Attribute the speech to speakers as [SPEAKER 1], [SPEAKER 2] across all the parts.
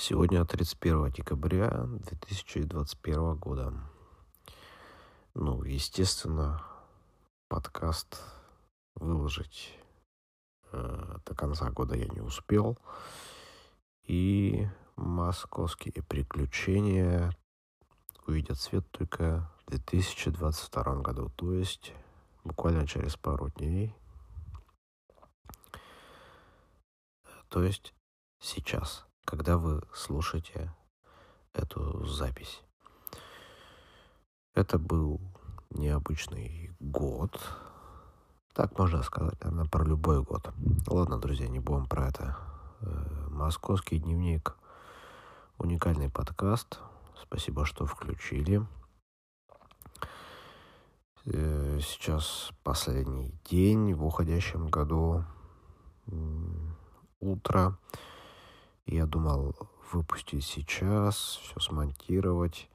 [SPEAKER 1] Сегодня 31 декабря 2021 года. Ну, естественно, подкаст выложить э, до конца года я не успел. И московские приключения увидят свет только в 2022 году, то есть буквально через пару дней. То есть сейчас когда вы слушаете эту запись. Это был необычный год. Так можно сказать, наверное, про любой год. Ладно, друзья, не будем про это. Э, Московский дневник. Уникальный подкаст. Спасибо, что включили. Э, сейчас последний день в уходящем году. Утро. Я думал выпустить сейчас, все смонтировать,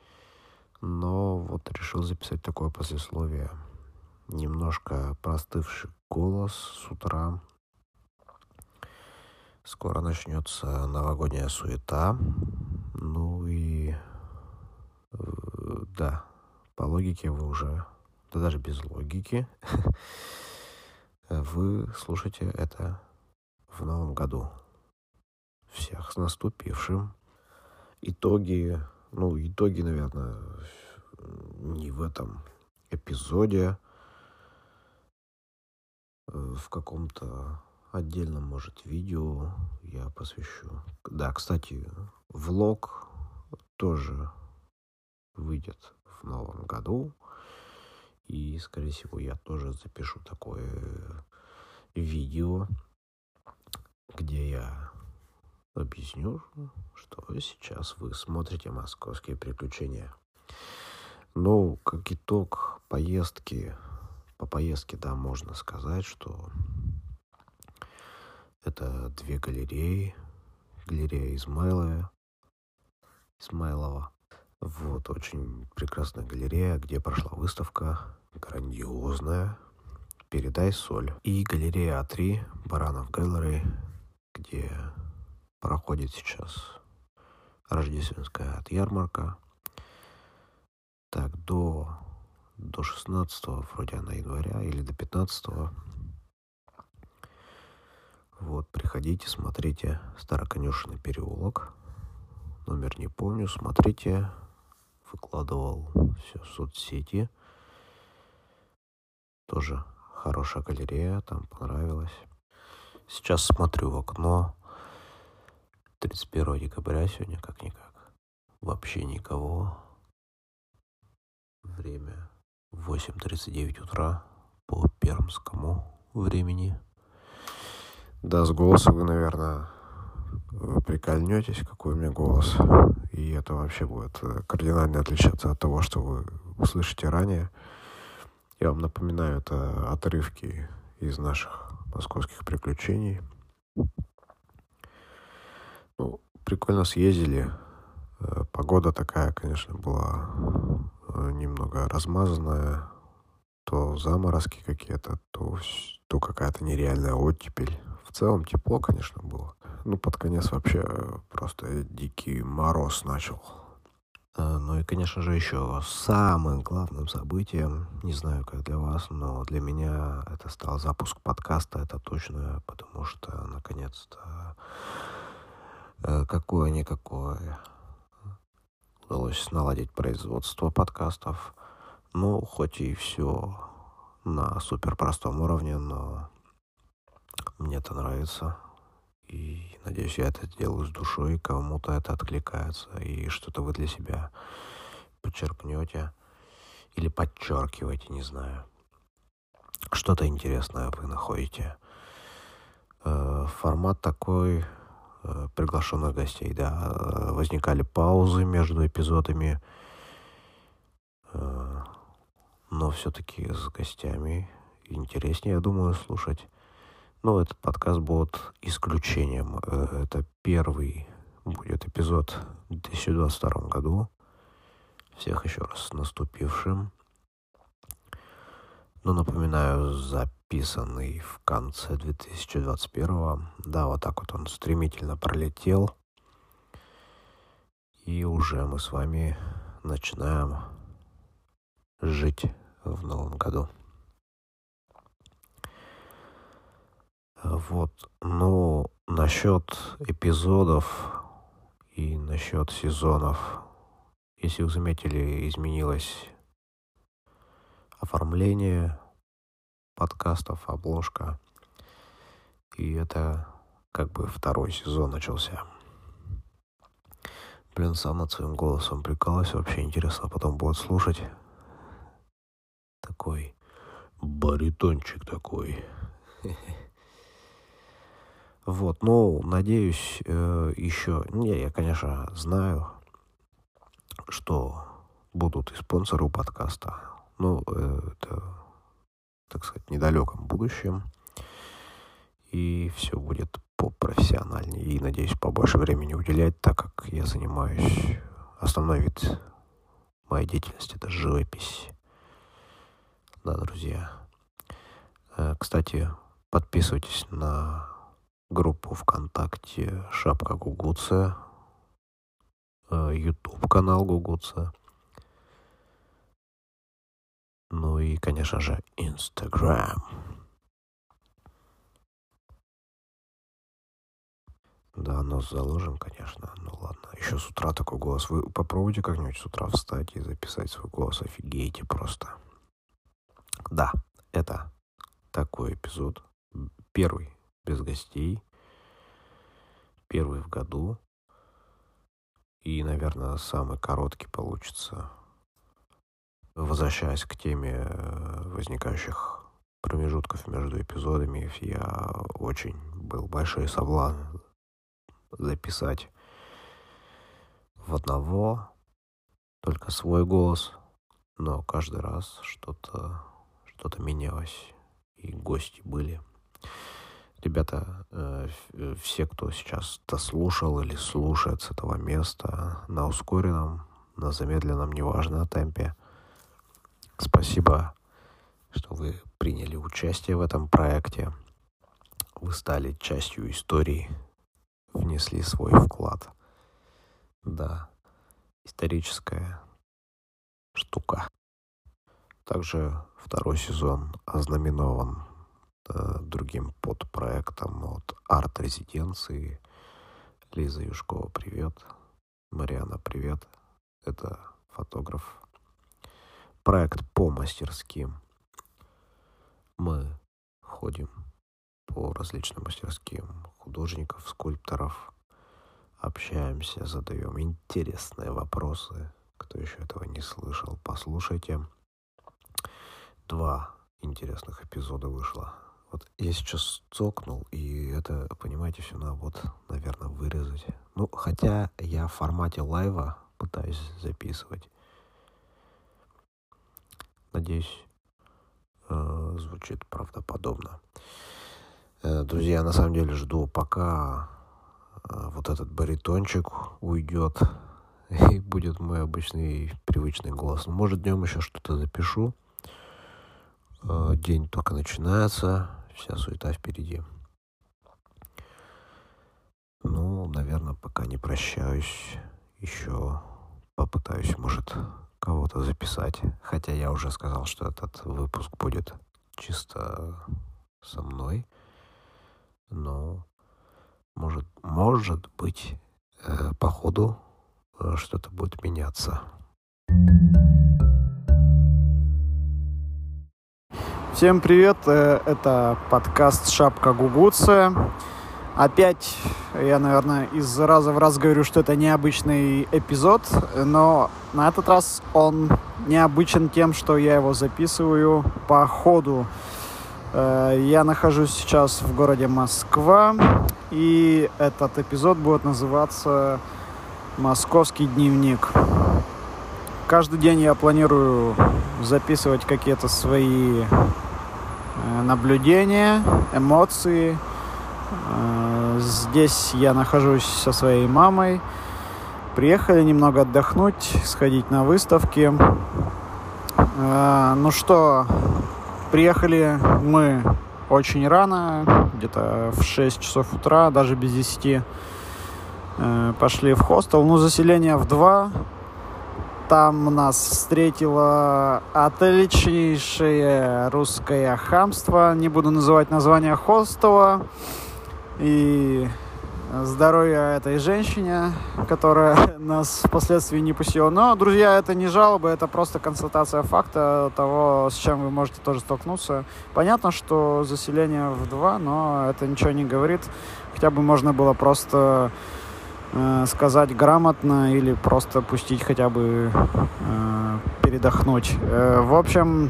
[SPEAKER 1] но вот решил записать такое послесловие. Немножко простывший голос с утра. Скоро начнется новогодняя суета. Ну и э, да, по логике вы уже, да даже без логики, вы слушаете это в новом году всех с наступившим. Итоги, ну, итоги, наверное, не в этом эпизоде, э, в каком-то отдельном, может, видео я посвящу. Да, кстати, влог тоже выйдет в новом году. И, скорее всего, я тоже запишу такое видео, где я объясню, что сейчас вы смотрите «Московские приключения». Ну, как итог поездки, по поездке, да, можно сказать, что это две галереи. Галерея Измайлова. Измайлова. Вот, очень прекрасная галерея, где прошла выставка, грандиозная, «Передай соль». И галерея А3, Баранов Галлери, где проходит сейчас рождественская от ярмарка. Так, до, до 16 вроде она января или до 15 вот, приходите, смотрите Староконюшенный переулок. Номер не помню, смотрите. Выкладывал все в соцсети. Тоже хорошая галерея, там понравилось. Сейчас смотрю в окно, 31 декабря сегодня как-никак. Вообще никого. Время 8.39 утра по пермскому времени. Да, с голоса вы, наверное, прикольнетесь, какой у меня голос. И это вообще будет кардинально отличаться от того, что вы услышите ранее. Я вам напоминаю, это отрывки из наших московских приключений. Прикольно съездили. Э, погода такая, конечно, была э, немного размазанная. То заморозки какие-то, то, то какая-то нереальная оттепель. В целом тепло, конечно, было. Ну, под конец вообще просто дикий мороз начал. Э, ну и, конечно же, еще самым главным событием, не знаю, как для вас, но для меня это стал запуск подкаста, это точно, потому что, наконец-то, Э, какое-никакое. Удалось наладить производство подкастов. Ну, хоть и все на супер простом уровне, но мне это нравится. И надеюсь, я это делаю с душой, кому-то это откликается, и что-то вы для себя подчеркнете или подчеркиваете, не знаю. Что-то интересное вы находите. Э, формат такой Э, приглашенных гостей, да. Э, возникали паузы между эпизодами, э, но все-таки с гостями интереснее, я думаю, слушать. Но этот подкаст будет исключением. Это первый будет эпизод в 2022 году. Всех еще раз наступившим. Но напоминаю, за записанный в конце 2021. Да, вот так вот он стремительно пролетел. И уже мы с вами начинаем жить в новом году. Вот, ну, насчет эпизодов и насчет сезонов. Если вы заметили, изменилось оформление подкастов, обложка. И это как бы второй сезон начался. Блин, сам над своим голосом прикалываюсь. Вообще интересно потом будет слушать. Такой баритончик такой. Вот, ну, надеюсь, э, еще... Не, я, конечно, знаю, что будут и спонсоры у подкаста. Ну, э, это, так сказать, недалеком будущем. И все будет попрофессиональнее. И, надеюсь, побольше времени уделять, так как я занимаюсь... Основной вид моей деятельности — это живопись. Да, друзья. Э, кстати, подписывайтесь на группу ВКонтакте «Шапка Гугуца», YouTube канал Гугуца, ну и, конечно же, Инстаграм. Да, нос заложим, конечно. Ну ладно. Еще с утра такой голос. Вы попробуйте как-нибудь с утра встать и записать свой голос. Офигеете просто. Да, это такой эпизод. Первый без гостей. Первый в году. И, наверное, самый короткий получится. Возвращаясь к теме э, возникающих промежутков между эпизодами, я очень был большой соблазн записать в одного только свой голос, но каждый раз что-то что-то менялось, и гости были – Ребята, э, все, кто сейчас дослушал или слушает с этого места на ускоренном, на замедленном, неважно, темпе, спасибо, что вы приняли участие в этом проекте. Вы стали частью истории, внесли свой вклад. Да, историческая штука. Также второй сезон ознаменован Э, другим подпроектом от арт-резиденции. Лиза Юшкова, привет. Мариана, привет. Это фотограф. Проект по мастерским. Мы ходим по различным мастерским художников, скульпторов, общаемся, задаем интересные вопросы. Кто еще этого не слышал, послушайте. Два интересных эпизода вышло вот я сейчас цокнул, и это, понимаете, все надо вот, наверное, вырезать. Ну, хотя я в формате лайва пытаюсь записывать. Надеюсь, э, звучит правдоподобно. Э, друзья, на самом деле жду, пока э, вот этот баритончик уйдет, и будет мой обычный привычный голос. Может, днем еще что-то запишу. День только начинается вся суета впереди. Ну, наверное, пока не прощаюсь. Еще попытаюсь, может, кого-то записать. Хотя я уже сказал, что этот выпуск будет чисто со мной. Но, может, может быть, э, по ходу э, что-то будет меняться.
[SPEAKER 2] Всем привет, э, это подкаст «Шапка Гугуция». Опять я, наверное, из раза в раз говорю, что это необычный эпизод, но на этот раз он необычен тем, что я его записываю по ходу. Э, я нахожусь сейчас в городе Москва, и этот эпизод будет называться «Московский дневник». Каждый день я планирую записывать какие-то свои э, наблюдения, эмоции. Здесь я нахожусь со своей мамой. Приехали немного отдохнуть, сходить на выставки. Э, ну что, приехали мы очень рано, где-то в 6 часов утра, даже без 10. Э, пошли в хостел. Ну, заселение в два. Там нас встретило отличнейшее русское хамство. Не буду называть название хостела. И здоровья этой женщине, которая нас впоследствии не пустила. Но, друзья, это не жалобы, это просто констатация факта того, с чем вы можете тоже столкнуться. Понятно, что заселение в два, но это ничего не говорит. Хотя бы можно было просто э, сказать грамотно или просто пустить хотя бы э, передохнуть. Э, в общем,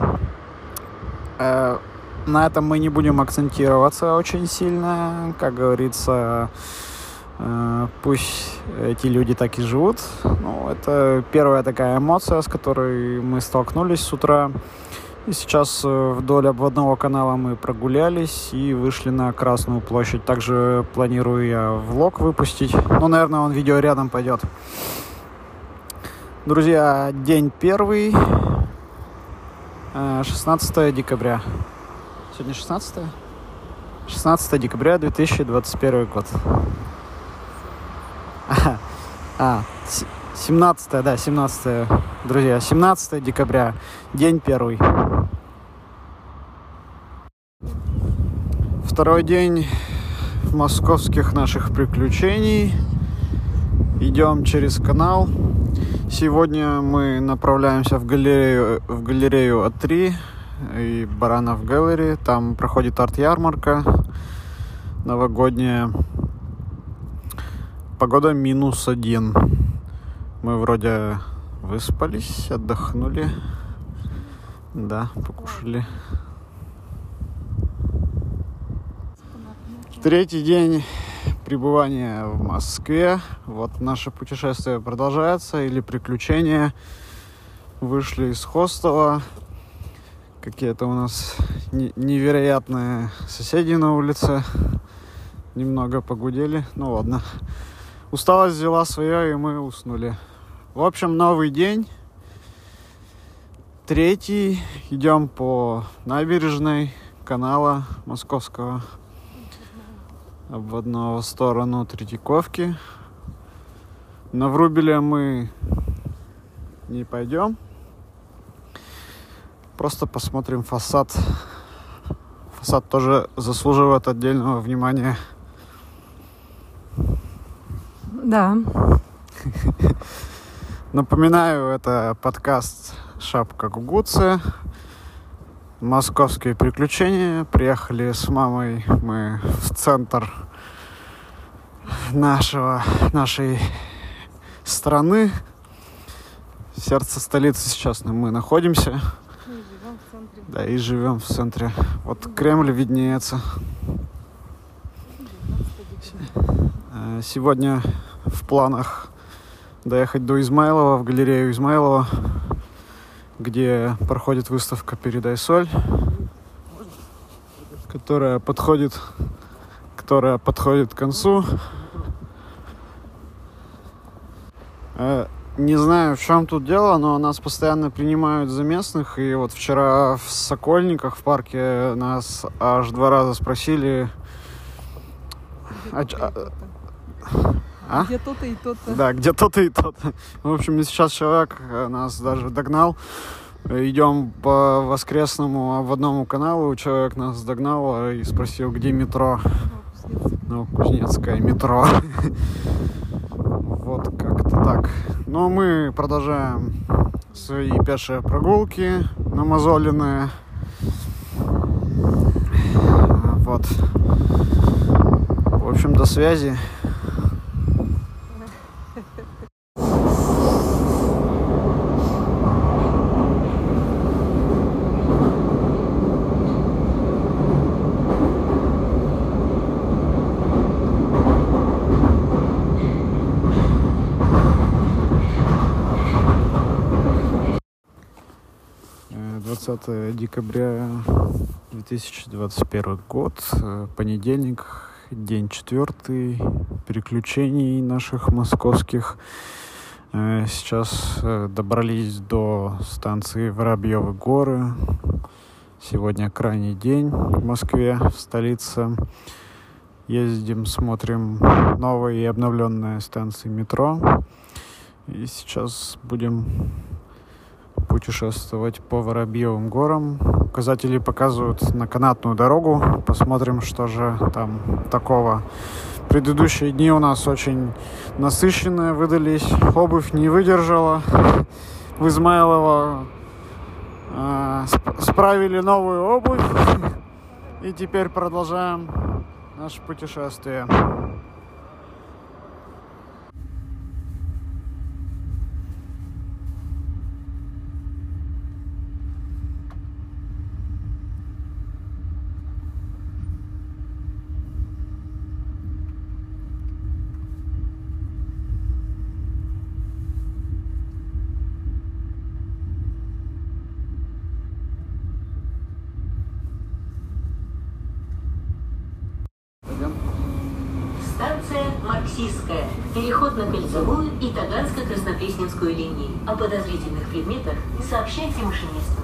[SPEAKER 2] э, на этом мы не будем акцентироваться очень сильно. Как говорится, э, пусть эти люди так и живут. Ну, это первая такая эмоция, с которой мы столкнулись с утра. И сейчас э, вдоль обводного канала мы прогулялись и вышли на Красную площадь. Также планирую я влог выпустить. Ну, наверное, он видео рядом пойдет. Друзья, день первый, 16 э, декабря. Сегодня 16? 16 декабря 2021 год. А, а 17, да, 17, друзья, 17 декабря, день первый. Второй день московских наших приключений. Идем через канал. Сегодня мы направляемся в галерею, в галерею А3 и Баранов Галлери. Там проходит арт-ярмарка новогодняя. Погода минус один. Мы вроде выспались, отдохнули. Да, покушали. Третий день пребывания в Москве. Вот наше путешествие продолжается или приключения. Вышли из хостела, Какие-то у нас невероятные соседи на улице. Немного погудели. Ну ладно. Усталость взяла свое, и мы уснули. В общем, новый день. Третий. Идем по набережной канала Московского в сторону Третьяковки. На Врубеля мы не пойдем. Просто посмотрим фасад. Фасад тоже заслуживает отдельного внимания.
[SPEAKER 3] Да.
[SPEAKER 2] Напоминаю, это подкаст «Шапка Гугуцы». Московские приключения. Приехали с мамой мы в центр нашего, нашей страны. сердце столицы сейчас мы находимся. Да, и живем в центре. Вот Кремль виднеется. Э, сегодня в планах доехать до Измайлова, в галерею Измайлова, где проходит выставка «Передай соль», которая подходит, которая подходит к концу. Не знаю, в чем тут дело, но нас постоянно принимают за местных. И вот вчера в Сокольниках в парке нас аж два раза спросили...
[SPEAKER 3] Где а, а? Где то-то и то-то.
[SPEAKER 2] Да, где то-то и то-то. В общем, сейчас человек э, нас даже догнал. Идем по воскресному обводному каналу. Человек нас догнал и спросил, где метро. Ну, Кузнецкое метро. Вот как-то так. Но мы продолжаем свои пешие прогулки намазоленные. Вот. В общем, до связи. 20 декабря 2021 год, э, понедельник, день четвертый, переключений наших московских. Э, сейчас э, добрались до станции Воробьевы горы. Сегодня крайний день в Москве, в столице. ездим, смотрим новые и обновленные станции метро. И сейчас будем путешествовать по Воробьевым горам. Указатели показывают на канатную дорогу. Посмотрим, что же там такого. Предыдущие дни у нас очень насыщенные выдались. Обувь не выдержала. В Измайлово э, справили новую обувь. И теперь продолжаем наше путешествие.
[SPEAKER 4] Переход на Кольцевую и Таганско-Краснопресненскую линии. О подозрительных предметах сообщайте машинисту.